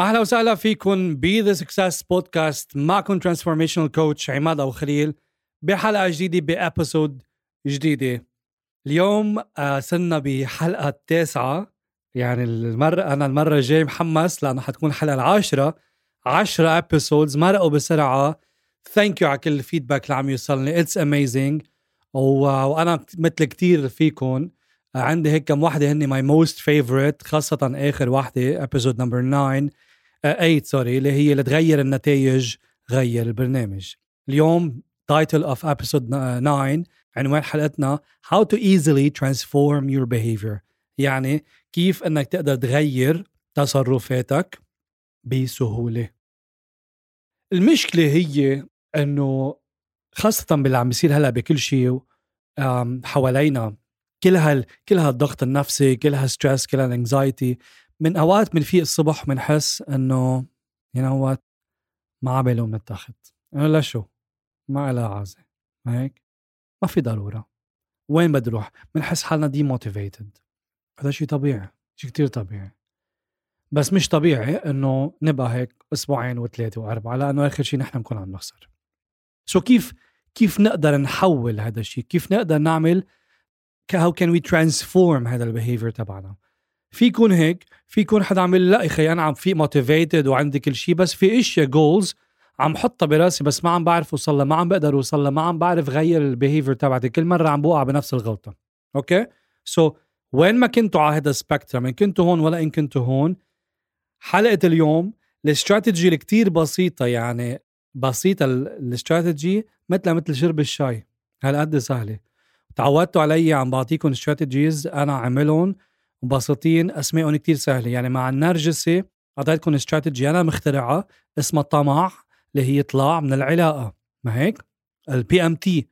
أهلا وسهلا فيكم ب The Success Podcast معكم transformational coach عماد أبو خليل بحلقة جديدة ب episode جديدة. اليوم آه، صرنا بحلقة التاسعه يعني المره أنا المرة الجاية محمس لأنه حتكون الحلقة العاشرة. 10 episodes مرقوا بسرعة. thank you على كل ال feedback اللي عم يوصلني. it's amazing وأنا مثل كتير فيكم. عندي هيك كم وحده هن my most favorite خاصة آخر وحده episode number 9 8 sorry اللي هي لتغير النتائج غير البرنامج. اليوم title of episode 9 عنوان حلقتنا How to easily transform your behavior. يعني كيف إنك تقدر تغير تصرفاتك بسهولة. المشكلة هي إنه خاصة باللي عم بيصير هلأ بكل شيء حوالينا كل هال كل هالضغط النفسي كل هال stress كل هال anxiety من أوقات بنفيق الصبح بنحس إنه you know what ما عباله بنتاخد انه لا شو ما لها عازة. هيك؟ ما في ضرورة. وين بدي أروح بنحس حالنا demotivated هذا شيء طبيعي شيء كتير طبيعي. بس مش طبيعي إنه نبقى هيك أسبوعين وثلاثة وأربعة لأنه آخر شيء نحن بنكون عم نخسر. so كيف كيف نقدر نحول هذا الشيء كيف نقدر نعمل how can we transform هذا ال behavior تبعنا؟ في يكون هيك في يكون حدا عم لا يا أخي أنا عم في motivated وعندي كل شيء بس في إشياء goals عم حطها براسي بس ما عم بعرف أوصل لها ما عم بقدر أوصل لها ما عم بعرف غير ال behavior تبعتي. كل مرة عم بوقع بنفس الغلطة. okay so so, وين ما كنتوا على هذا ال spectrum إن كنتوا هون ولا إن كنتوا هون حلقة اليوم الاستراتيجي الكتير بسيطة يعني بسيطة الاستراتيجي مثل مثل شرب الشاي. هالقد سهلة. تعودتوا علي عم بعطيكم strategies أنا عاملهم مبسطين أسمائهم كتير سهلة. يعني مع النرجسي أعطيتكم استراتيجي أنا مخترعها اسمها طمع اللي هي طلع من العلاقة. ما هيك؟ ال PMT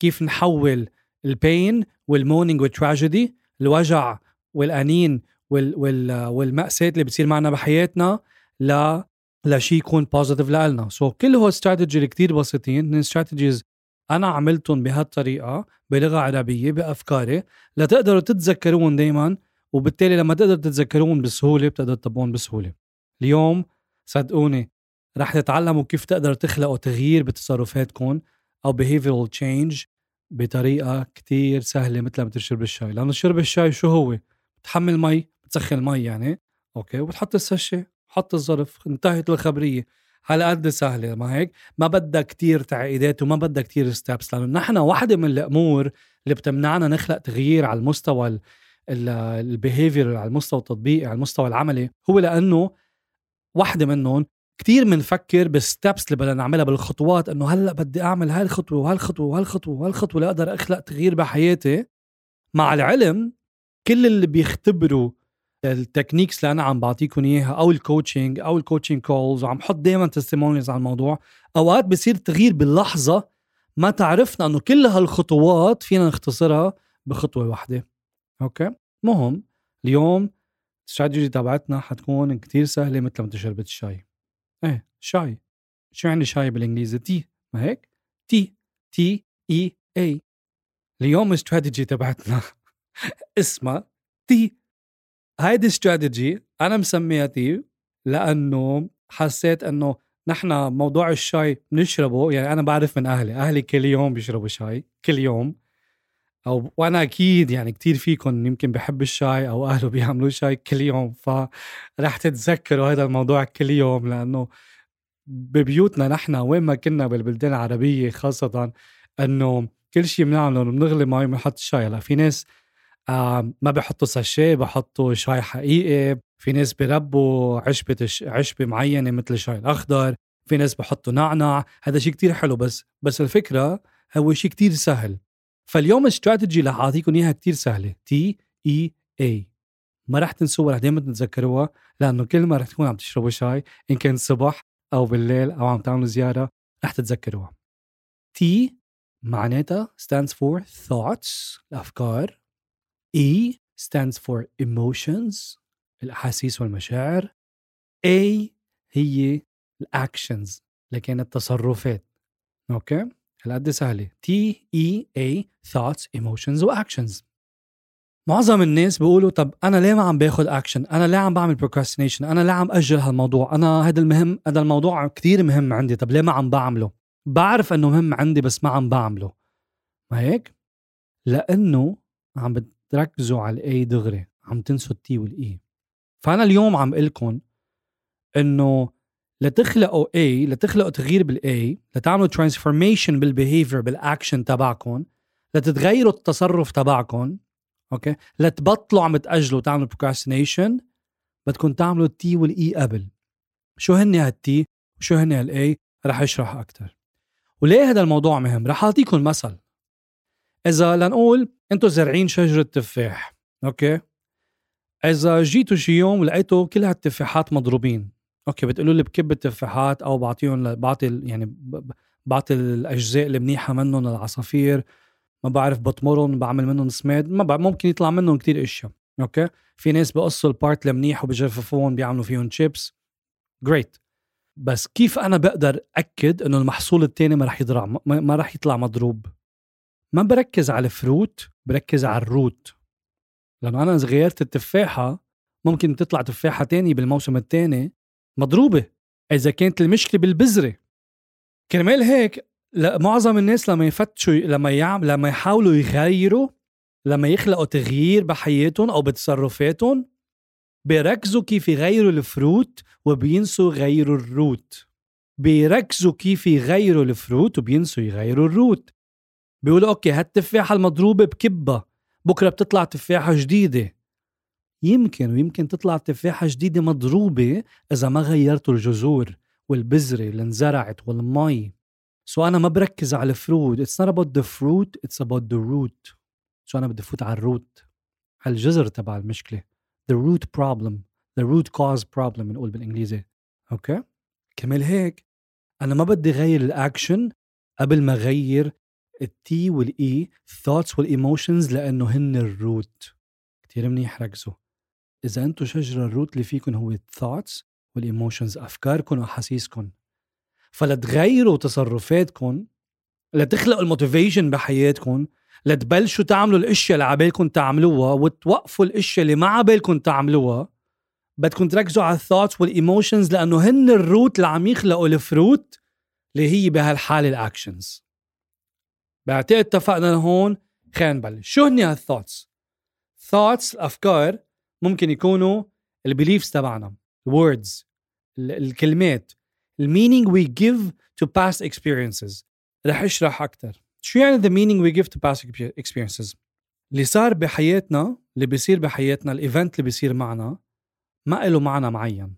كيف نحول ال pain وال moaning وال tragedy الوجع والأنين وال وال والمأساة اللي بتصير معنا بحياتنا ل لشيء يكون positive لنا so so, كل هو استراتيجي اللي كثير بسيطين من strategies أنا عملتهم بهالطريقة بلغة عربية بأفكاري لتقدروا تتذكرون دائما وبالتالي لما تقدر تتذكرون بسهولة بتقدر تطبقون بسهولة. اليوم صدقوني رح تتعلموا كيف تقدروا تخلقوا تغيير بتصرفاتكم أو behavioral change بطريقة كتير سهلة مثل ما تشرب الشاي. لأنه شرب الشاي شو هو؟ بتحمل مي بتسخن مي يعني. okay؟ وبتحط ال sachet حط الظرف انتهت الخبرية. على قد سهلة ما هيك؟ ما بدها كتير تعقيدات وما بدها كتير steps لأنه نحن واحدة من الأمور اللي بتمنعنا نخلق تغيير على المستوى ال behavior على المستوى التطبيقي على المستوى العملي هو لأنه واحدة منهم كتير بنفكر بال steps اللي بدنا نعملها بالخطوات إنه هلأ بدي أعمل هاي الخطوة وهالخطوه وهالخطوه وهالخطوه لاقدر أخلق تغيير بحياتي. مع العلم كل اللي بيختبروا ال techniques اللي أنا عم بعطيكم إياها أو ال coaching أو ال coaching calls وعم حط دائما testimonies على الموضوع أوقات بصير تغيير باللحظه ما تعرفنا إنه كل هالخطوات فينا نختصرها بخطوة واحدة. okay. مهم اليوم الاستراتيجي تبعتنا حتكون كتير سهلة مثل ما تشربت الشاي. إيه شاي. شو يعني شاي بالإنجليزي؟ tea. ما هيك؟ tea. T. E. A. اليوم الاستراتيجي تبعتنا. اسمها tea. هيدي استراتيجي أنا مسميها tea لأنه حسيت إنه نحن موضوع الشاي بنشربه يعني أنا بعرف من أهلي. أهلي كل يوم بيشربوا شاي. كل يوم. أو وأنا أكيد يعني كتير فيكم يمكن بحب الشاي أو أهله بيعملوا شاي كل يوم فرح تتذكروا هذا الموضوع كل يوم لأنه ببيوتنا نحن وين ما كنا بالبلدان العربية خاصة إنه كل شيء بنعمله بنغلي مي بنحط الشاي. هلا في ناس ما بحطوا sachet بحطوا شاي حقيقي في ناس بربوا عشبة عشبة معينة مثل الشاي الأخضر في ناس بحطوا نعنع هذا شيء كتير حلو. بس بس الفكرة هو شيء كتير سهل. فاليوم الاستراتيجي اللي حاعطيكم اياها كتير سهلة. T E A ما رح تنسوها رح دائما تتذكروها لأنه كل ما رح تكونوا عم تشربوا شاي إن كان الصبح أو بالليل أو عم تعملوا زيارة رح تتذكروها. T معناتها stands for thoughts الأفكار. E stands for emotions الأحاسيس والمشاعر. A هي ال actions لكن التصرفات. okay هالقد سهله T E A thoughts emotions و actions. معظم الناس بيقولوا طب أنا ليه ما عم باخذ اكشن أنا ليه عم بعمل procrastination أنا ليه عم أجل هالموضوع؟ أنا هذا المهم هذا الموضوع كتير مهم عندي. طب ليه ما عم بعمله؟ بعرف إنه مهم عندي بس ما عم بعمله. ما هيك؟ لأنه عم بتركزوا على ال A دغري عم تنسوا ال T وال E فأنا اليوم عم أقول لكم إنه لتخلقوا A لتخلقوا تغيير بال A لتعملوا transformation بال behavior بال action تبعكم لتتغيروا التصرف تبعكم okay لتبطلوا عم تأجلوا تعملوا procrastination بدكم تعملوا ال T وال E قبل. شو هن هال T وشو هن هال E رح أشرح أكثر وليه هذا الموضوع مهم؟ رح أعطيكم مثل. إذا لنقول أنتم زارعين شجرة تفاح okay إذا جيتوا شي يوم ولقيتوا كل هالتفاحات مضروبين. okay بتقولوا لي بكب التفاحات أو بعطيهم بعطي يعني بعطي الأجزاء المنيحة منهم للعصافير ما بعرف بطمرهم بعمل منهم سماد ما بعرف ممكن يطلع منهم كتير أشياء okay؟ في ناس بقصوا ال part المنيح وبجففوهم بيعملوا فيهم chips great بس كيف أنا بقدر أكد إنه المحصول التاني ما راح يضرع ما, ما راح يطلع مضروب؟ ما بركز على ال fruit بركز على ال root لأنه أنا إذا غيرت التفاحة ممكن تطلع تفاحة تانية بالموسم الثاني مضروبة إذا كانت المشكلة بالبذرة. كرمال هيك معظم الناس لما يفتشوا لما يعمل لما يحاولوا يغيروا لما يخلقوا تغيير بحياتهم أو بتصرفاتهم بيركزوا كيف يغيروا ال fruit وبينسوا يغيروا ال root. بيركزوا كيف يغيروا ال fruit وبينسوا يغيروا ال root. بيقولوا okay هالتفاحة المضروبة بكبها بكرة بتطلع تفاحة جديدة. يمكن ويمكن تطلع تفاحة جديدة مضروبة إذا ما غيرتوا الجذور والبذرة اللي انزرعت والمي. so أنا ما بركز على ال fruit it's not about the fruit it's about the root so أنا بدي فوت على ال root على الجذر تبع المشكلة. The root problem. The root cause problem بنقول بالإنجليزي. okay كمل هيك أنا ما بدي غير الاكشن قبل ما غير ال T وال E thoughts وال emotions لأنه هن ال root كثير منيح ركزوا. إذا أنتم شجرة ال root اللي فيكم هو ال thoughts وال emotions افكاركم واحاسيسكم فلتغيروا تصرفاتكم لتخلقوا ال motivation بحياتكم لتبلشوا تعملوا الأشياء اللي عبالكم تعملوها وتوقفوا الأشياء اللي ما عبالكم تعملوها. بدكم تركزوا على ال thoughts وال emotions لأنه هن ال root اللي عم يخلقوا ال fruit اللي هي بهالحالة ال actions بعتقد اتفقنا هون خلينا نبلش. شو هن هال thoughts thoughts الأفكار ممكن يكونوا ال beliefs تبعنا ال words الكلمات ال meaning we give to past experiences رح أشرح أكثر شو يعني the meaning we give to past experiences اللي صار بحياتنا اللي بيصير بحياتنا ال event اللي بيصير معنا ما له معنى معين.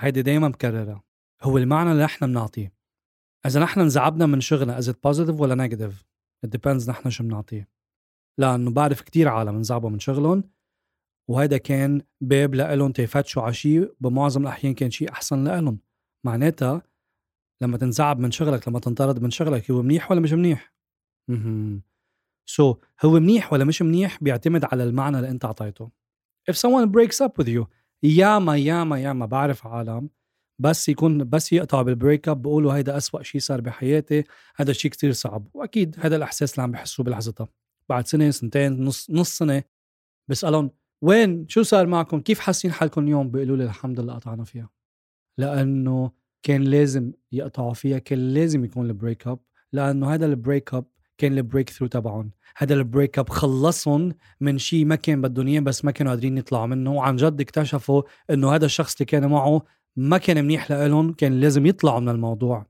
هيدي دايما مكررة. هو المعنى اللي نحن بنعطيه. إذا نحن انزعبنا من شغلنا is positive ولا negative it depends نحن شو بنعطيه. لأنه بعرف كتير عالم انزعبوا من شغلهم. وهذا كان باب لإلهم تيفتشوا على شيء بمعظم الأحيان كان شيء أحسن لإلهم. معناتها لما تنزعب من شغلك لما تنطرد من شغلك هو منيح ولا مش منيح؟ so so, هو منيح ولا مش منيح بيعتمد على المعنى اللي أنت أعطيته. If someone breaks up with you ياما ياما ياما بعرف عالم بس يكون بس يقطعوا بال break up بيقولوا هيدا أسوأ شيء صار بحياتي هذا شيء كتير صعب. وأكيد هذا الإحساس اللي عم بحسوه بلحظتها بعد سنة سنتين نص نص سنة بسألهم وين؟ شو صار معكم؟ كيف حاسين حالكم اليوم؟ بيقولوا لي الحمد لله قطعنا فيها. لأنه كان لازم يقطعوا فيها كان لازم يكون ال break up لأنه هذا ال break up كان ال breakthrough تبعهم. هذا ال break up خلصهم من شيء ما كان بدهم إياه بس ما كانوا قادرين يطلعوا منه. وعن جد اكتشفوا إنه هذا الشخص اللي كان معه ما كان منيح لهم كان لازم يطلعوا من الموضوع.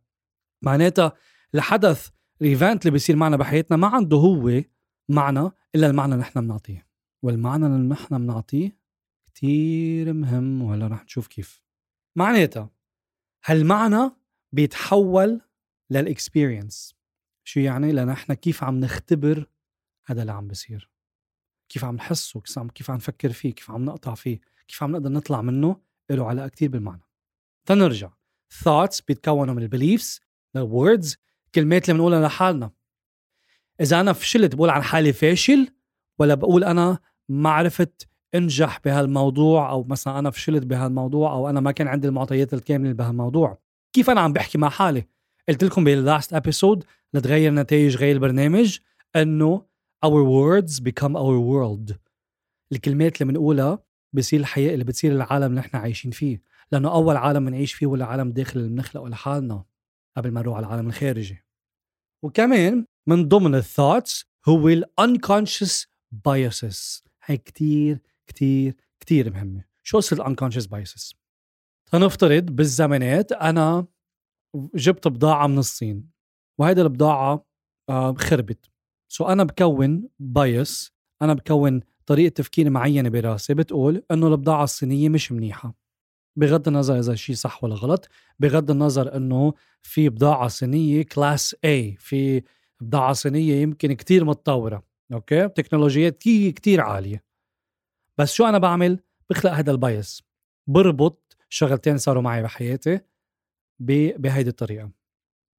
معناتها الحدث ال event اللي بيصير معنا بحياتنا ما عنده هو معنى إلا المعنى اللي نحن بنعطيه. والمعنى اللي نحن بنعطيه كتير مهم وهلا رح نشوف كيف. معناتها هالمعنى بيتحول لل experience شو يعني؟ لأن إحنا كيف عم نختبر هذا اللي عم بيصير. كيف عم نحسه كيف عم كيف عم نفكر فيه كيف عم نقطع فيه كيف عم نقدر نطلع منه له علاقة كتير بالمعنى. تنرجع. Thoughts بيتكونوا من ال beliefs ال words كلمات اللي بنقولها لحالنا. إذا أنا فشلت بقول عن حالي فاشل ولا بقول أنا ما عرفت انجح بهالموضوع أو مثلا أنا فشلت بهالموضوع أو أنا ما كان عندي المعطيات الكاملة بهالموضوع. كيف أنا عم بحكي مع حالي؟ قلت لكم بال last episode لتغير نتائج غير البرنامج إنه our words become our world. الكلمات اللي بنقولها بصير الحياة اللي بتصير العالم اللي إحنا عايشين فيه. لأنه أول عالم بنعيش فيه هو العالم داخل اللي بنخلقه لحالنا قبل ما نروح على العالم الخارجي. وكمان من ضمن ال thoughts هو ال unconscious biases هي كتير كتير كتير مهمة. شو قصه ال unconscious biases؟ تنفترض بالزمانات أنا جبت بضاعة من الصين وهيدا البضاعة آه، خربت. so أنا بكون biased أنا بكون طريقة تفكير معينة براسي بتقول إنه البضاعة الصينية مش منيحة. بغض النظر إذا شيء صح ولا غلط بغض النظر إنه في بضاعة صينية class A في بضاعة صينية يمكن كتير متطورة. أوكي؟ تكنولوجيات كتير عالية. بس شو أنا بعمل؟ بخلق هذا ال bias. بربط شغلتين صاروا معي بحياتي بهيدي الطريقة.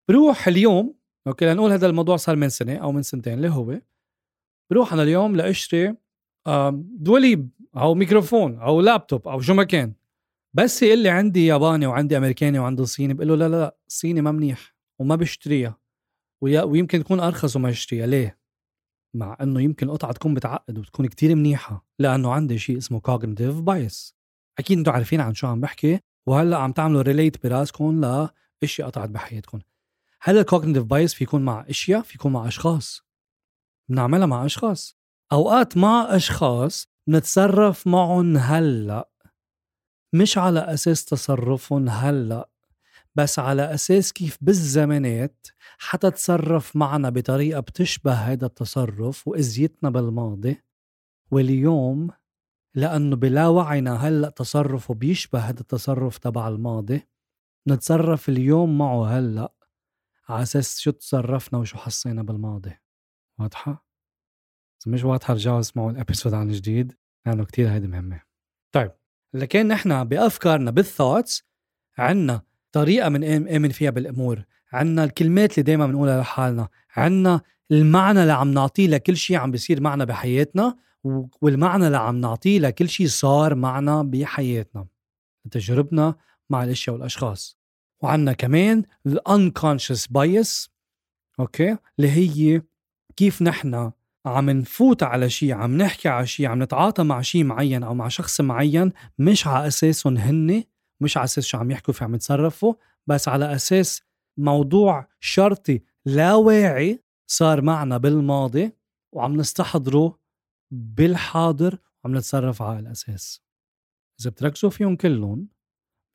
بروح اليوم أوكي؟ لنقول هذا الموضوع صار من سنة أو من سنتين اللي هو بروح أنا اليوم لأشتري دوليب أو ميكروفون أو لابتوب أو شو ما كان. بس يقول لي عندي ياباني وعندي أمريكاني وعندي صيني بقول له لا لا الصيني ما منيح وما بشتريها. ويمكن تكون أرخص وما أشتريها. ليه؟ مع إنه يمكن القطعة تكون بتعقد وتكون كتير منيحة لأنه عندي شيء اسمه cognitive bias أكيد أنتم عارفين عن شو عم بحكي وهلأ عم تعملوا relate براسكم لأشياء قطعت بحياتكم. هل ال cognitive bias في يكون مع أشياء؟ في يكون مع أشخاص. بنعملها مع أشخاص. أوقات مع أشخاص نتصرف معهم هلأ. مش على أساس تصرفهم هلأ بس على أساس كيف بالزمانات حدا تصرف معنا بطريقة بتشبه هذا التصرف واذيتنا بالماضي واليوم لأنه بلا وعينا هلأ تصرفه بيشبه هذا التصرف تبع الماضي. نتصرف اليوم معه هلأ على أساس شو تصرفنا وشو حسينا بالماضي. واضحة؟ إذا مش واضحة رجعوا اسمعوا ال episode عن جديد لأنه كتير هيدي مهمة. طيب لكن نحن بأفكارنا بال thoughts عنا طريقة منآمن فيها بالأمور. عنا الكلمات اللي دائما بنقولها لحالنا. عنا المعنى اللي عم نعطيه لكل شيء عم بيصير معنا بحياتنا والمعنى اللي عم نعطيه لكل شيء صار معنا بحياتنا. تجربنا مع الأشياء والأشخاص. وعنا كمان ال unconscious bias أوكي؟ اللي هي كيف نحن عم نفوت على شيء عم نحكي على شيء عم نتعاطى مع شيء معين أو مع شخص معين مش على أساسهم هن مش على أساس شو عم يحكوا كيف عم يتصرفوا بس على أساس موضوع شرطي لا واعي صار معنا بالماضي وعم نستحضره بالحاضر وعم نتصرف على الأساس. إذا بتركزوا فيهم كلهم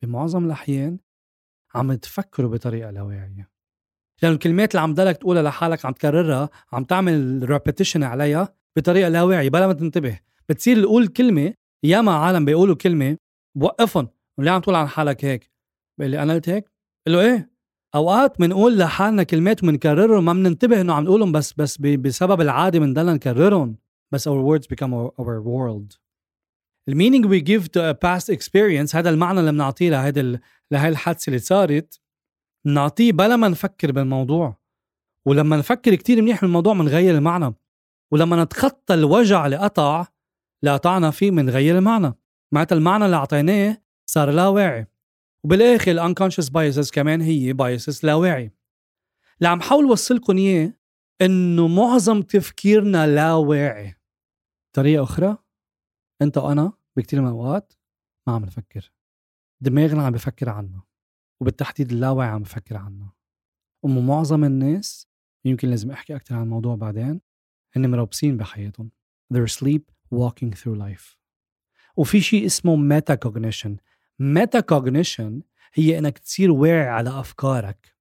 بمعظم الأحيان عم تفكروا بطريقة لا واعية. لأن الكلمات اللي عم ضلك تقولها لحالك عم تكررها عم تعمل ريبيتيشن عليها بطريقة لا واعية بلا ما تنتبه. بتصير تقول كلمة ياما عالم بيقولوا كلمة بوقفهم وليه عم تقول عن حالك هيك؟ بقول لي أنا قلت هيك؟ قل له إيه؟ أوقات بنقول لحالنا كلمات وبنكررهم ما بننتبه إنه عم نقولهم بس بس بسبب العادة بنضلنا نكررهم. بس our words become our, our world. ال meaning we give to past experience هذا المعنى اللي بنعطيه لهيدا لهي الحادثة اللي صارت نعطيه بلا ما نفكر بالموضوع. ولما نفكر كتير منيح بالموضوع بنغير المعنى. ولما نتخطى الوجع اللي قطع اللي قطعنا فيه بنغير المعنى. معناتها المعنى اللي أعطيناه صار لا واعي. وبالآخر ال unconscious biases كمان هي biases لا واعي. اللي عم حاول وصلكم إياه إنه معظم تفكيرنا لا واعي. طريقة أخرى أنت وأنا بكثير من الاوقات ما عم نفكر. دماغنا عم بفكر عنا وبالتحديد اللاواعي عم بفكر عنا. ومعظم الناس يمكن لازم أحكي أكثر عن الموضوع بعدين هن مروبصين بحياتهم. They're sleep walking through life. وفي شيء اسمه meta cognition meta cognition هي إنك تصير واعي على أفكارك.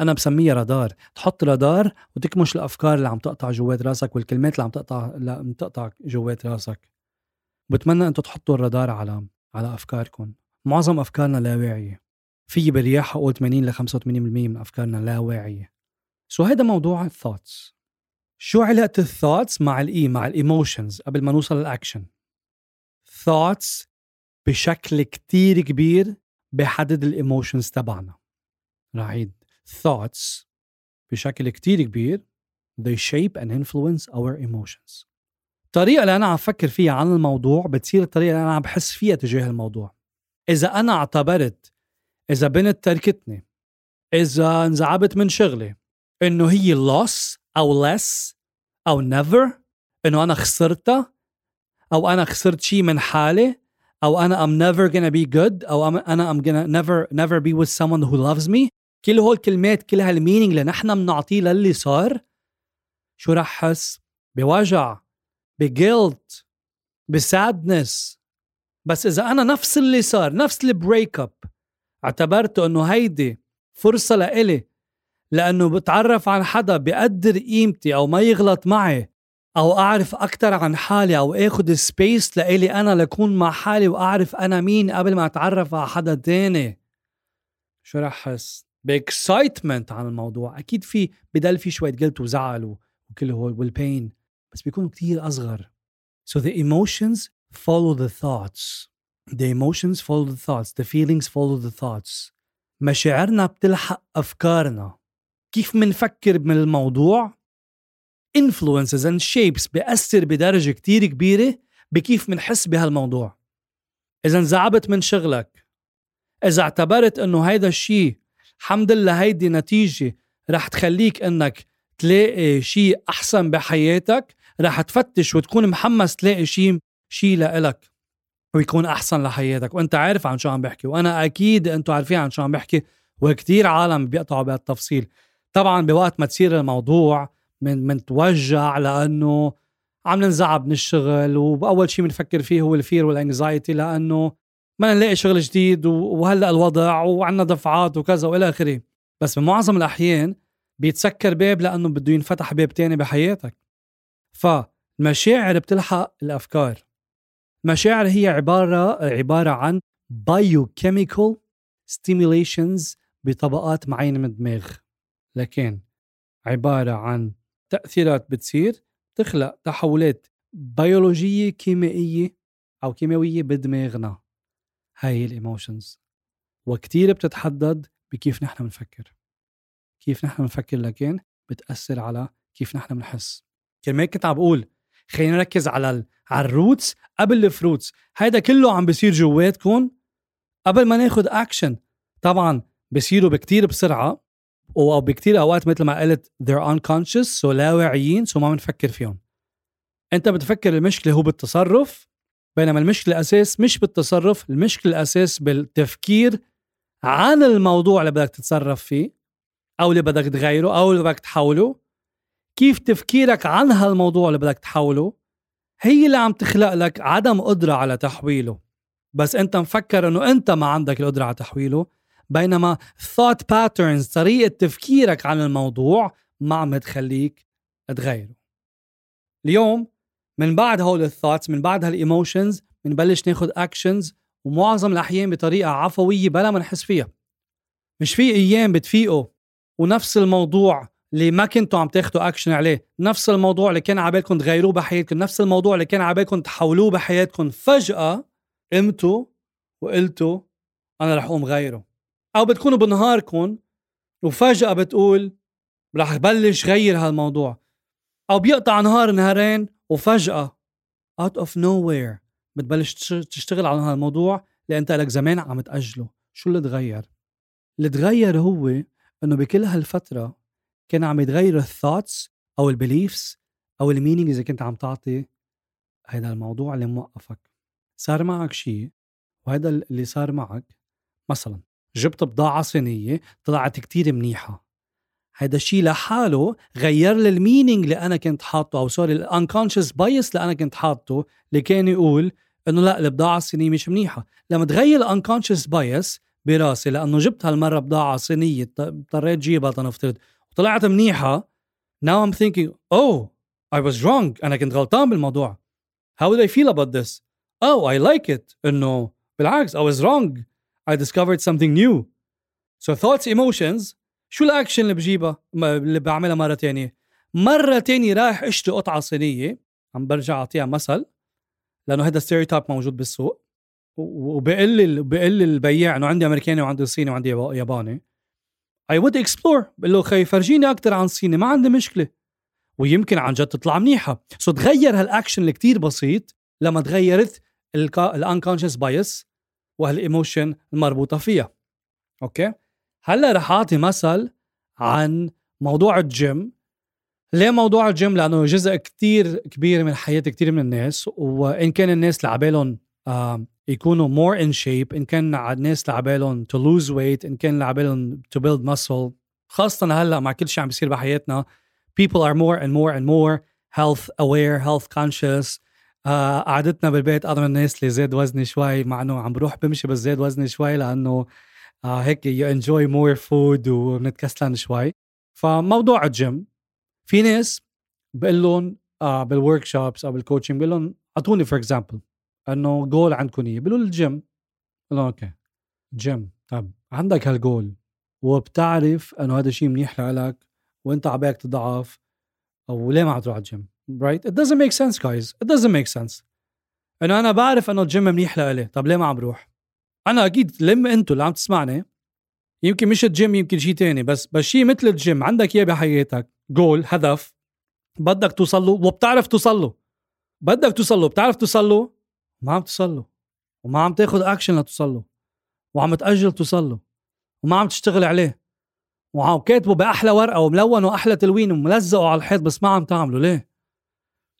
أنا بسميها رادار. تحط رادار وتكمش الأفكار اللي عم تقطع جوات راسك والكلمات اللي عم تقطع عم تقطع جوات راسك. بتمنى أنتم تحطوا الرادار على على أفكاركم. معظم أفكارنا لا واعية. في برياح أقول 80 ل 85% من أفكارنا لا واعية. so هذا موضوع ال thoughts شو علاقة الثوتس مع ال e مع ال emotions قبل ما نوصل لل action thoughts بشكل كتير كبير بحدد ال emotions تبعنا. رح اعيد thoughts بشكل كتير كبير. they shape and influence our emotions. الطريقة اللي أنا عم فكر فيها عن الموضوع بتصير الطريقة اللي أنا عم بحس فيها تجاه الموضوع. إذا أنا اعتبرت إذا بنت تركتني إذا انزعبت من شغلي إنه هي loss أو less أو never إنه أنا خسرتها أو أنا خسرت شيء من حالي أو أنا I'm never gonna be good أو أنا I'm gonna never never be with someone who loves me. كل هول الكلمات كل هالمينينج اللي نحن بنعطيه للي صار شو رح حس؟ بوجع بجلت بسادنس بس إذا أنا نفس اللي صار نفس ال breakup اعتبرته إنه هيدي فرصة لإلي لأنه بتعرف على حدا بقدر قيمتي أو ما يغلط معي. أو أعرف أكثر عن حالي أو اخذ space لإلي أنا لكون مع حالي وأعرف أنا مين قبل ما أتعرف على حدا تاني. شو رح أحس؟ ب excitement عن الموضوع. أكيد في بدل في شوية قلت وزعل وكل هول وال pain بس بيكونوا كتير أصغر. So the emotions follow the thoughts. The emotions follow the thoughts. The feelings follow the thoughts. مشاعرنا بتلحق أفكارنا. كيف منفكر من الموضوع influences and shapes بيأثر بدرجة كتير كبيرة بكيف منحس بهالموضوع. إذا انزعبت من شغلك. إذا اعتبرت إنه هيدا الشيء الحمد لله هيدي نتيجة رح تخليك إنك تلاقي شيء أحسن بحياتك رح تفتش وتكون محمس تلاقي شيء شيء لإلك ويكون أحسن لحياتك. وأنت عارف عن شو عم بحكي وأنا أكيد أنتوا عارفين عن شو عم بحكي وكتير عالم بيقطعوا بهالتفصيل. طبعا بوقت ما تصير الموضوع من منتوجع لأنه عم ننزعب من الشغل وأول شيء بنفكر فيه هو ال fear وال anxiety لأنه ما نلاقي شغل جديد وهلأ الوضع وعندنا دفعات وكذا وإلى آخره. بس بمعظم الأحيان بيتسكر باب لأنه بده ينفتح باب تاني بحياتك. فالمشاعر بتلحق الأفكار. المشاعر هي عباره عبارة عن biochemical stimulations بطبقات معينة من الدماغ. لكن عبارة عن تأثيرات بتصير تخلق تحولات بيولوجيه كيميائيه أو كيماويه بدماغنا. هاي ال emotions وكتير بتتحدد بكيف نحن بنفكر. كيف نحن بنفكر لكن بتأثر على كيف نحن بنحس. كرمال كنت عم بقول خلينا نركز على. على ال roots قبل ال fruits هيدا كله عم بيصير جواتكم قبل ما ناخد اكشن طبعا بصيروا بكتير بسرعة. أو بكتير أوقات مثل ما قلت they're unconscious so لا واعيين so ما بنفكر فيهم. أنت بتفكر المشكلة هو بالتصرف بينما المشكلة الاساس مش بالتصرف المشكلة الاساس بالتفكير عن الموضوع اللي بدك تتصرف فيه أو اللي بدك تغيره أو اللي بدك تحوله. كيف تفكيرك عن هالموضوع اللي بدك تحوله؟ هي اللي عم تخلق لك عدم قدرة على تحويله. بس أنت مفكر إنه أنت ما عندك القدرة على تحويله. بينما thought patterns طريقة تفكيرك عن الموضوع ما عم تخليك تغيره. اليوم من بعد هول ال thoughts من بعد هال emotions بنبلش ناخد actions ومعظم الأحيان بطريقة عفوية بلا ما نحس فيها. مش في أيام بتفيقوا ونفس الموضوع اللي ما كنتوا عم تاخدوا اكشن عليه نفس الموضوع اللي كان عبالكم تغيروه بحياتكم نفس الموضوع اللي كان عبالكم تحولوه بحياتكم فجأة قمتوا وقلتوا أنا رح أقوم غيره. أو بتكونوا بنهاركم وفجأة بتقول رح بلش غير هالموضوع. أو بيقطع نهار نهارين وفجأة out of nowhere بتبلش تشتغل على هالموضوع اللي أنت لك زمان عم تأجله. شو اللي تغير؟ اللي تغير هو إنه بكل هالفترة كان عم يتغير ال thoughts أو ال beliefs أو ال meanings اذا كنت عم تعطي هذا الموضوع اللي موقفك. صار معك شيء وهذا اللي صار معك مثلا جبت بضاعة صينية طلعت كتير منيحة. هيدا الشيء لحاله غير لي ال meaning اللي أنا كنت حاطه أو sorry ال unconscious bias اللي أنا كنت حاطه اللي كان يقول إنه لا البضاعة الصينية مش منيحة. لما تغير ال unconscious bias براسي لأنه جبت هالمرة بضاعة صينية اضطريت جيبها تنفرض وطلعت منيحة. Now I'm thinking oh I was wrong. أنا كنت غلطان بالموضوع. How would I feel about this? Oh I like it. إنه بالعكس I was wrong. I discovered something new. So thoughts emotions شو الأكشن اللي بجيبها؟ اللي بعملها مرة تانية. مرة تانية رايح أشتري قطعة صينية. عم برجع أعطيها مثل. لأنه هذا stereotype موجود بالسوق. وبقول لي بقول البياع إنه عندي أمريكاني وعندي صيني وعندي ياباني. I would explore بقول له خي فرجيني أكثر عن الصيني ما عندي مشكلة. ويمكن عن جد تطلع منيحة. so تغير هالأكشن اللي كتير بسيط لما تغيرت ال unconscious bias وهال emotion المربوطة فيها. okay؟ هلأ رح أعطي مثل عن موضوع الجيم. ليه موضوع الجيم؟ لأنه جزء كتير كبير من حياة كتير من الناس وإن كان الناس اللي عبالهم يكونوا more in shape إن كان الناس اللي عبالهم to lose weight إن كان اللي عبالهم to build muscle. خاصة هلأ مع كل شيء عم بيصير بحياتنا people are more and more and more health aware health conscious. آه قعدتنا بالبيت أنا الناس اللي زاد وزني شوي مع إنه عم بروح بمشي بس زاد وزني شوي لأنه آه هيك you enjoy more food وبنتكسلن شوي. فموضوع الجيم في ناس بقول لهم آه بال workshops أو بال coaching بقول لهم أعطوني for example إنه جول عندكم اياه بقولوا الجيم بقول okay gym طب عندك هالجول وبتعرف إنه هذا الشيء منيح لك وإنت عبالك تضعف أو ليه ما عم تروح على ال gym right? It doesn't make sense guys. It doesn't make sense. إنه أنا بعرف إنه الجيم منيح لإلي. طب ليه ما عم بروح؟ أنا أكيد لم أنتوا اللي عم تسمعني. يمكن مش الجيم يمكن شيء تاني بس بس شيء مثل الجيم. عندك إياه بحياتك. جول هدف. بدك توصل له وبتعرف توصل له بدك توصل له بتعرف توصل له ما عم توصل له وما عم تاخذ اكشن لتوصل له وعم تأجل توصل له وما عم تشتغل عليه. وعم كاتبه بأحلى ورقة وملونه وأحلى تلوين وملزقه على الحيط بس ما عم تعمله ليه؟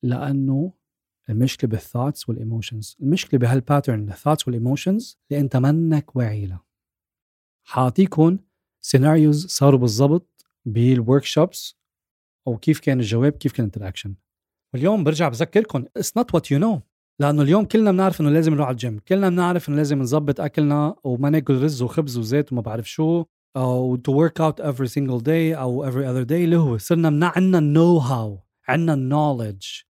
لأنه المشكلة بال thoughts وال emotions المشكلة بهال pattern ال thoughts وال emotions اللي انت منك واعي لها حاعطيكم scenarios صاروا بالضبط بال workshops وكيف كان الجواب كيف كان ال interaction واليوم برجع بذكركم it's not what you know لأنه اليوم كلنا بنعرف إنه لازم نروح على الجيم كلنا بنعرف إنه لازم نظبط أكلنا وما ناكل رز وخبز وزيت وما بعرف شو أو to work out every single day أو every other day اللي هو صرنا عندنا ال know how عندنا knowledge.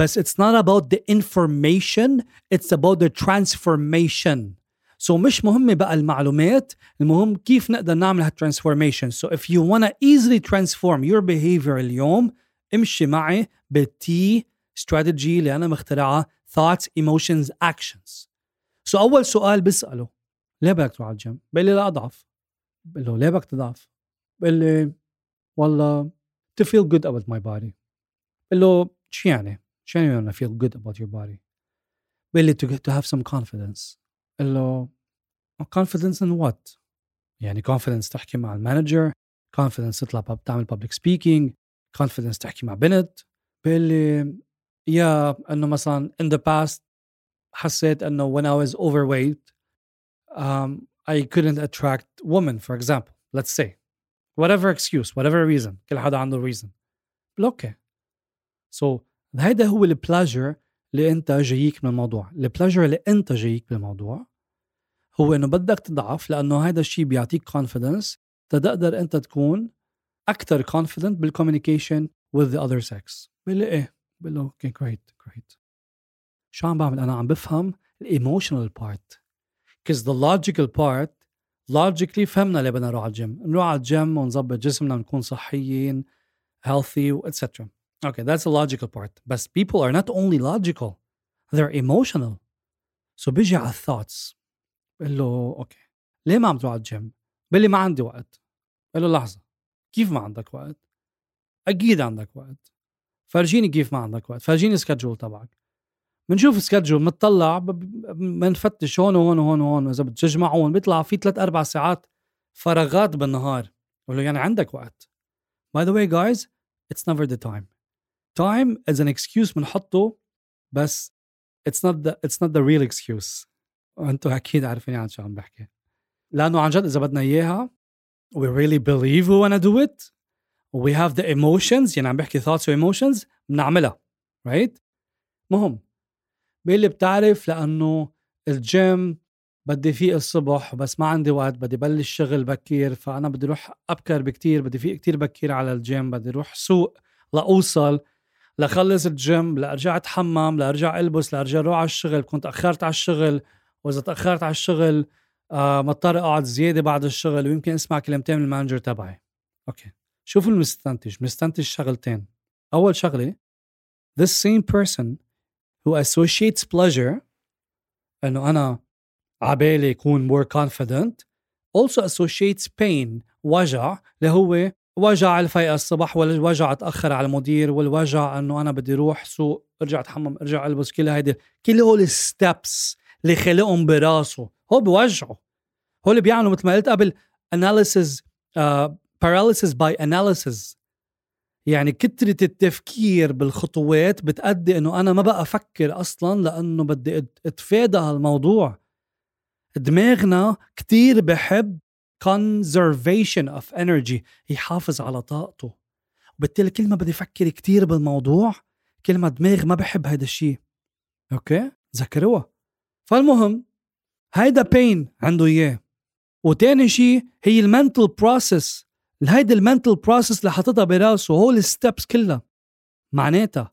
بس it's not about the information it's about the transformation. So مش مهمة بقى المعلومات المهم كيف نقدر نعمل هال transformation so if you wanna easily transform your behavior اليوم امشي معي بال TEA strategy اللي أنا مخترعها thoughts emotions actions. So أول سؤال بسأله ليه بدك تروح على الجيم؟ بقول لي لا أضعف بقول له ليه بدك تضعف؟ بقول لي والله to feel good about my body. بقول له شو يعني؟ شو يعني I feel good about your body؟ بقول لي to, to have some confidence قال له confidence in what؟ يعني confidence تحكي مع المانجر confidence تطلع تعمل public speaking confidence تحكي مع بنت بقول لي يا انه مثلا in the past حسيت انه when I was overweight um, I couldn't attract women for example let's say whatever excuse whatever reason كل حدا عنده reason اوكي so هيدا هو ال pleasure اللي انت جايك من الموضوع. ال pleasure اللي انت جايك بالموضوع هو انه بدك تضعف لأنه هذا الشيء بيعطيك confidence تقدر انت تكون أكثر confident بال communication with the other sex. بقول إيه؟ بقول له okay great great شو عم بعمل؟ أنا عم بفهم ال emotional part cause the logical part logically فهمنا ليه بدنا نروح على الجيم نروح على الجيم ونظبط جسمنا نكون صحيين healthy etc okay that's the logical part. But people are not only logical they're emotional. So بيجي على ال thoughts بقول له okay ليه ما عم تروح على الجيم بقول لي ما عندي وقت. بقول له لحظة. كيف ما عندك وقت؟ أكيد عندك وقت. فرجيني كيف ما عندك وقت. فرجيني ال schedule تبعك. بنشوف السكجول بنطلع بنفتش هون وهون وهون وهون. إذا بتجمعون بيطلع في ثلاث أربع ساعات فراغات بالنهار. بقول له يعني عندك وقت. by the way guys it's never the time time is an excuse بنحطه بس it's not the it's not the real excuse وأنتم أكيد عارفين عن شو عم بحكي. لأنه عن جد إذا بدنا إياها we really believe we wanna do it. We have the emotions يعني عم بحكي thoughts و emotions بنعملها right مهم. بيقول لي بتعرف لأنه الجيم بدي فيق الصبح بس ما عندي وقت بدي بلش شغل بكير فأنا بدي أروح أبكر بكتير بدي فيق كتير بكير على الجيم بدي أروح سوق لأوصل. لخلص الجيم لأرجع أتحمم لأرجع ألبس لأرجع أروح على الشغل. كنت أخرت على الشغل. وإذا تأخرت على الشغل آه مضطر أقعد زيادة بعد الشغل ويمكن أسمع كلمتين من ال manager تبعي. okay. شوفوا المستنتج. مستنتج شغلتين. أول شغلة this same person who associates pleasure إنه أنا عبالي يكون more confident also associates pain وجع اللي هو وجع الفيقة الصبح والوجع اتاخر على المدير والوجع إنه أنا بدي أروح سوق ارجع اتحمم ارجع ألبس كل هيدي. كل هول الستبس اللي خلقهم براسه هو بوجعه هو اللي بيعملوا مثل ما قلت قبل analysis uh, paralysis by analysis. يعني كترة التفكير بالخطوات بتأدي إنه أنا ما بقى أفكر أصلا لأنه بدي أتفادى هالموضوع. دماغنا كتير بحب conservation of energy. يحافظ على طاقته. وبالتالي كل ما بدي أفكر كتير بالموضوع كل ما دماغ ما بحب هذا الشيء okay؟ ذكروها. فالمهم هيدا pain عنده إياه. وتاني شيء هي ال mental process هيدي ال mental process اللي حاططها براسه هول ال steps كلها. معناتها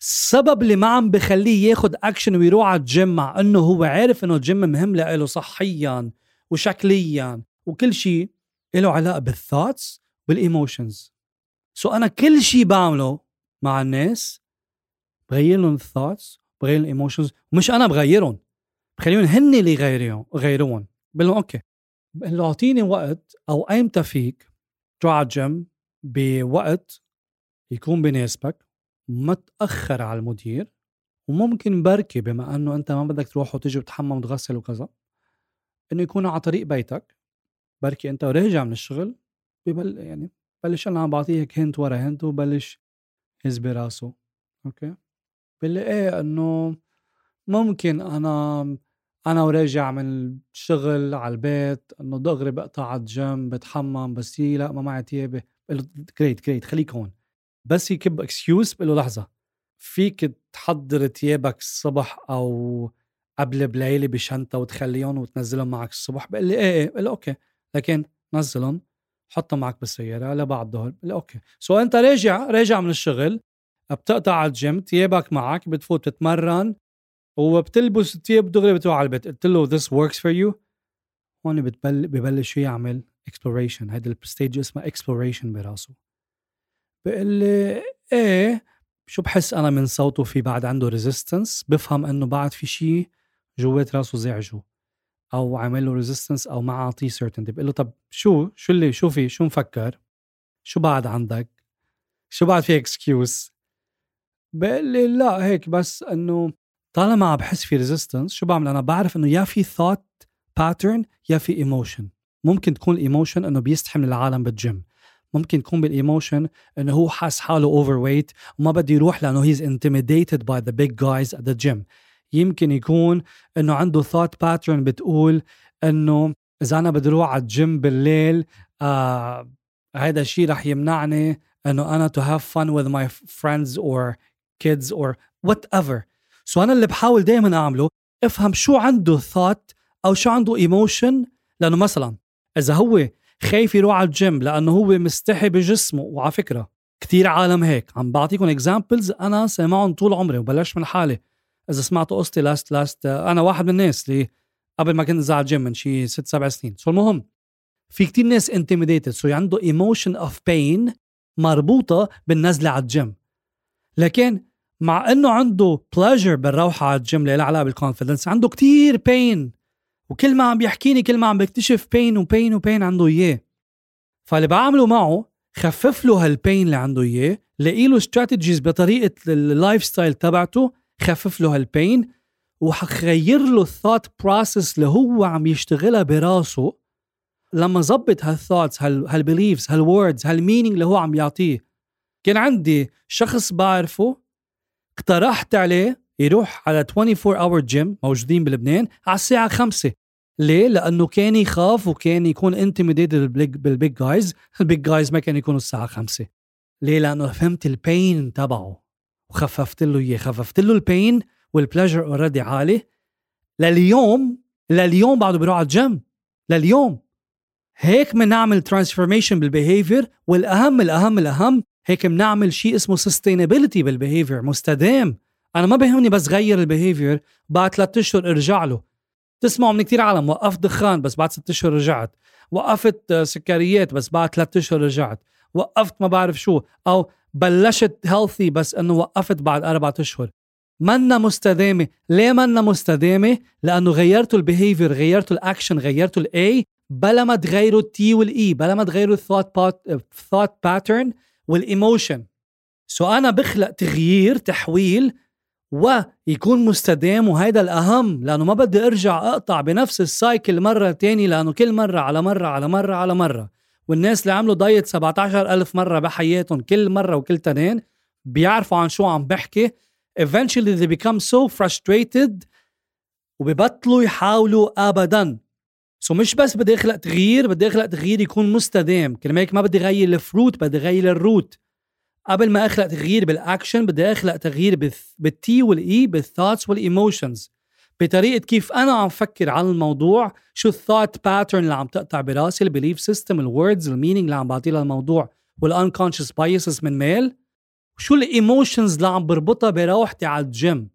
السبب اللي ما عم بخليه ياخد اكشن ويروح على الجيم مع إنه هو عارف إنه الجيم مهم له صحيا وشكليا وكل شيء له علاقة بال thoughts وال emotions so أنا كل شيء بعمله مع الناس بغير لهم ال thoughts بغير ال emotions ومش أنا بغيرهم بخليهم هن اللي يغيرون غيرون بقول لهم okay بقول له أعطيني وقت أو ايمتى فيك تروح على الجيم بوقت يكون بيناسبك ما تاخر على المدير وممكن بركي بما إنه أنت ما بدك تروح وتجي وتحمم وتغسل وكذا إنه يكون على طريق بيتك. بركي أنت راجع من الشغل ببل يعني بلش أنا عم بعطيه هيك hint ورا hint وبلش يهز براسه. okay؟ بقول إيه إنه ممكن أنا أنا وراجع من الشغل على البيت إنه دغري بقطع على الجيم بتحمم بس هي لا ما معي تيابة. بقول له great great خليك هون. بس يكب excuse بقول له لحظة فيك تحضر تيابك الصبح أو قبل بليله بشنطة وتخليهم وتنزلهم معك الصبح؟ بقول لي إيه إيه بقول له okay. لكن نزلهم حطهم معك بالسيارة لبعد الظهر okay. so أنت راجع راجع من الشغل بتقطع على الجيم تيابك معك بتفوت تتمرن وبتلبس الثياب دغري بتروح على البيت. قلت له this works for you. هون بتبل ببلش يعمل exploration. هيدا ال stage اسمها exploration براسه. بقول لي إيه شو بحس أنا من صوته في بعد عنده resistance بفهم إنه بعد في شيء جوات راسه زعجه أو عامل له resistance أو ما عاطيه certainty بقول له طب شو شو اللي شو في شو مفكر؟ شو بعد عندك؟ شو بعد في excuse بقول لي لا هيك بس إنه طالما عم بحس في resistance شو بعمل؟ أنا بعرف إنه يا في thought pattern يا في emotion ممكن تكون ال emotion إنه بيستحي من العالم بالجيم. ممكن تكون بال emotion إنه هو حاس حاله overweight وما بده يروح لأنه he's intimidated by the big guys at the gym يمكن يكون إنه عنده thought pattern بتقول إنه إذا أنا بدي أروح على الجيم بالليل آه هذا الشيء رح يمنعني إنه أنا to have fun with my friends or kids or whatever. so أنا اللي بحاول دائما أعمله أفهم شو عنده ثوت أو شو عنده emotion لأنه مثلا إذا هو خايف يروح على الجيم لأنه هو مستحي بجسمه وعلى فكرة كثير عالم هيك. عم بعطيكم examples أنا سامعهم طول عمري وبلشت من حالي. إذا سمعتوا قصتي last last أنا واحد من الناس اللي قبل ما كنت على الجيم من شي ست سبع سنين. so المهم في كتير ناس intimidated so عنده emotion of pain مربوطة بالنزلة على الجيم لكن مع إنه عنده pleasure بالروحة على الجيم اللي علاقه بال confidence عنده كتير pain وكل ما عم بيحكيني كل ما عم بكتشف pain و pain و pain عنده إياه. فاللي بعمله معه خفف له هال pain اللي عنده إياه لاقي له strategies بطريقه ال lifestyle تبعته خفف له هال pain وحغير له ال thought process اللي هو عم يشتغلها براسه. لما زبط هالثوتس هالبيليفز هالوردز هالمينينج اللي هو عم يعطيه. كان عندي شخص بعرفه اقترحت عليه يروح على 24 hour gym موجودين بلبنان على الساعة 5 ليه؟ لأنه كان يخاف وكان يكون intimidated بال big guys، ال big guys ما كانوا يكونوا الساعة 5 ليه؟ لأنه فهمت ال pain تبعه. وخففت له إياه، خففت له ال pain وال pleasure already عالي. لليوم لليوم بعده بيروح على الجيم. لليوم. هيك بنعمل transformation بال behavior والأهم الأهم الأهم هيك بنعمل شيء اسمه sustainability بال behavior مستدام. أنا ما بيهمني بس غير ال behavior بعد ثلاث أشهر ارجع له. تسمعوا من كثير عالم وقفت دخان بس بعد ست أشهر رجعت. وقفت سكريات بس بعد ثلاث أشهر رجعت. وقفت ما بعرف شو أو بلشت healthy بس إنه وقفت بعد أربعة أشهر. منا مستدامة. ليه منا مستدامة؟ لأنه غيرتوا ال behavior غيرتوا الاكشن غيرتوا ال A بلا ما تغيروا ال T وال E بلا ما تغيروا ال thought thought pattern وال emotion so أنا بخلق تغيير تحويل ويكون مستدام وهيدا الأهم. لأنه ما بدي أرجع أقطع بنفس ال cycle مرة تاني لأنه كل مرة على مرة على مرة على مرة. والناس اللي عملوا diet 17 ألف مرة بحياتهم كل مرة وكل تنين بيعرفوا عن شو عم بحكي. Eventually they become so frustrated وببطلوا يحاولوا ابدا. so مش بس بدي أخلق تغيير بدي أخلق تغيير يكون مستدام. هيك ما بدي غير ال fruit بدي غير ال root. قبل ما أخلق تغيير بالاكشن بدي أخلق تغيير بالتي والاي بالثوتس والايموشنز بطريقة كيف أنا عم فكر عن الموضوع شو ال thought pattern اللي عم تقطع براسي ال belief system ال words ال meaning اللي عم بعطيه للموضوع وال unconscious biases من ميل وشو ال emotions اللي عم بربطها بروحتي على الجيم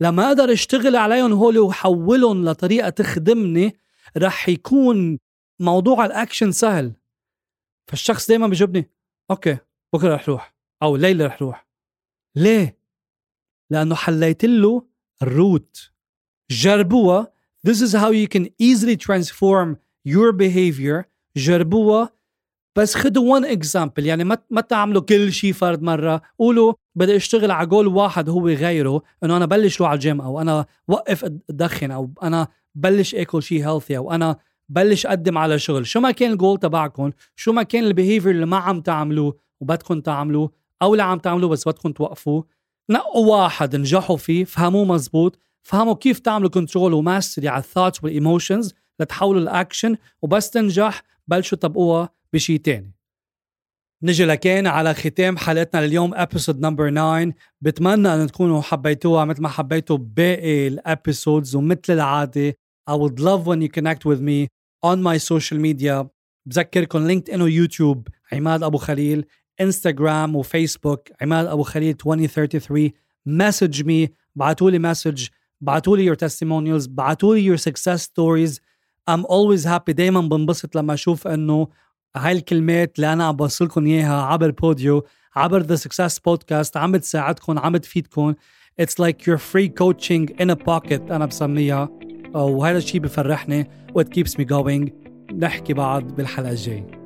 لما أقدر أشتغل عليهم هول وحولهم لطريقة تخدمني رح يكون موضوع الاكشن سهل. فالشخص دائما بيجاوبني okay بكرة رح روح أو الليلة رح روح. ليه؟ لأنه حليت له ال root جربوها. This is how you can easily transform your behavior. جربوها. بس خدوا one example. يعني ما ما تعملوا كل شيء فرد مرة. قولوا بدي أشتغل على جول واحد هو غيره إنه أنا بلش روح على الجيم أو أنا وقف ادخن أو أنا بلش آكل شيء healthy أو أنا بلش أقدم على شغل. شو ما كان الجول تبعكم شو ما كان ال behavior اللي ما عم تعملوه وبدكم تعملوه أو اللي عم تعملوه بس بدكم توقفوه نقوا واحد نجحوا فيه فهموه مزبوط. فهموا كيف تعملوا control و mastery على ال thoughts وال emotions لتحولوا الاكشن وبس تنجح بلشوا طبقوها بشيء تاني. نجي لكان على ختام حلقتنا لليوم episode number 9 بتمنى ان تكونوا حبيتوها مثل ما حبيتوا باقي ال episodes ومثل العادة. I would love when you connect with me on my social media. بذكركم LinkedIn و YouTube عماد أبو خليل. Instagram و Facebook عماد أبو خليل 2033 message me بعتوا لي message بعتوا لي your testimonials بعتوا لي your success stories. I'm always happy. دايما بنبسط لما أشوف إنه هاي الكلمات اللي أنا عم بوصلكم إياها عبر فيديو عبر The Success Podcast عم بتساعدكم عم بتفيدكم. It's like your free coaching in a pocket أنا بسميها. وهذا الشيء بفرحني what keeps me going. نحكي بعض بالحلقة الجاي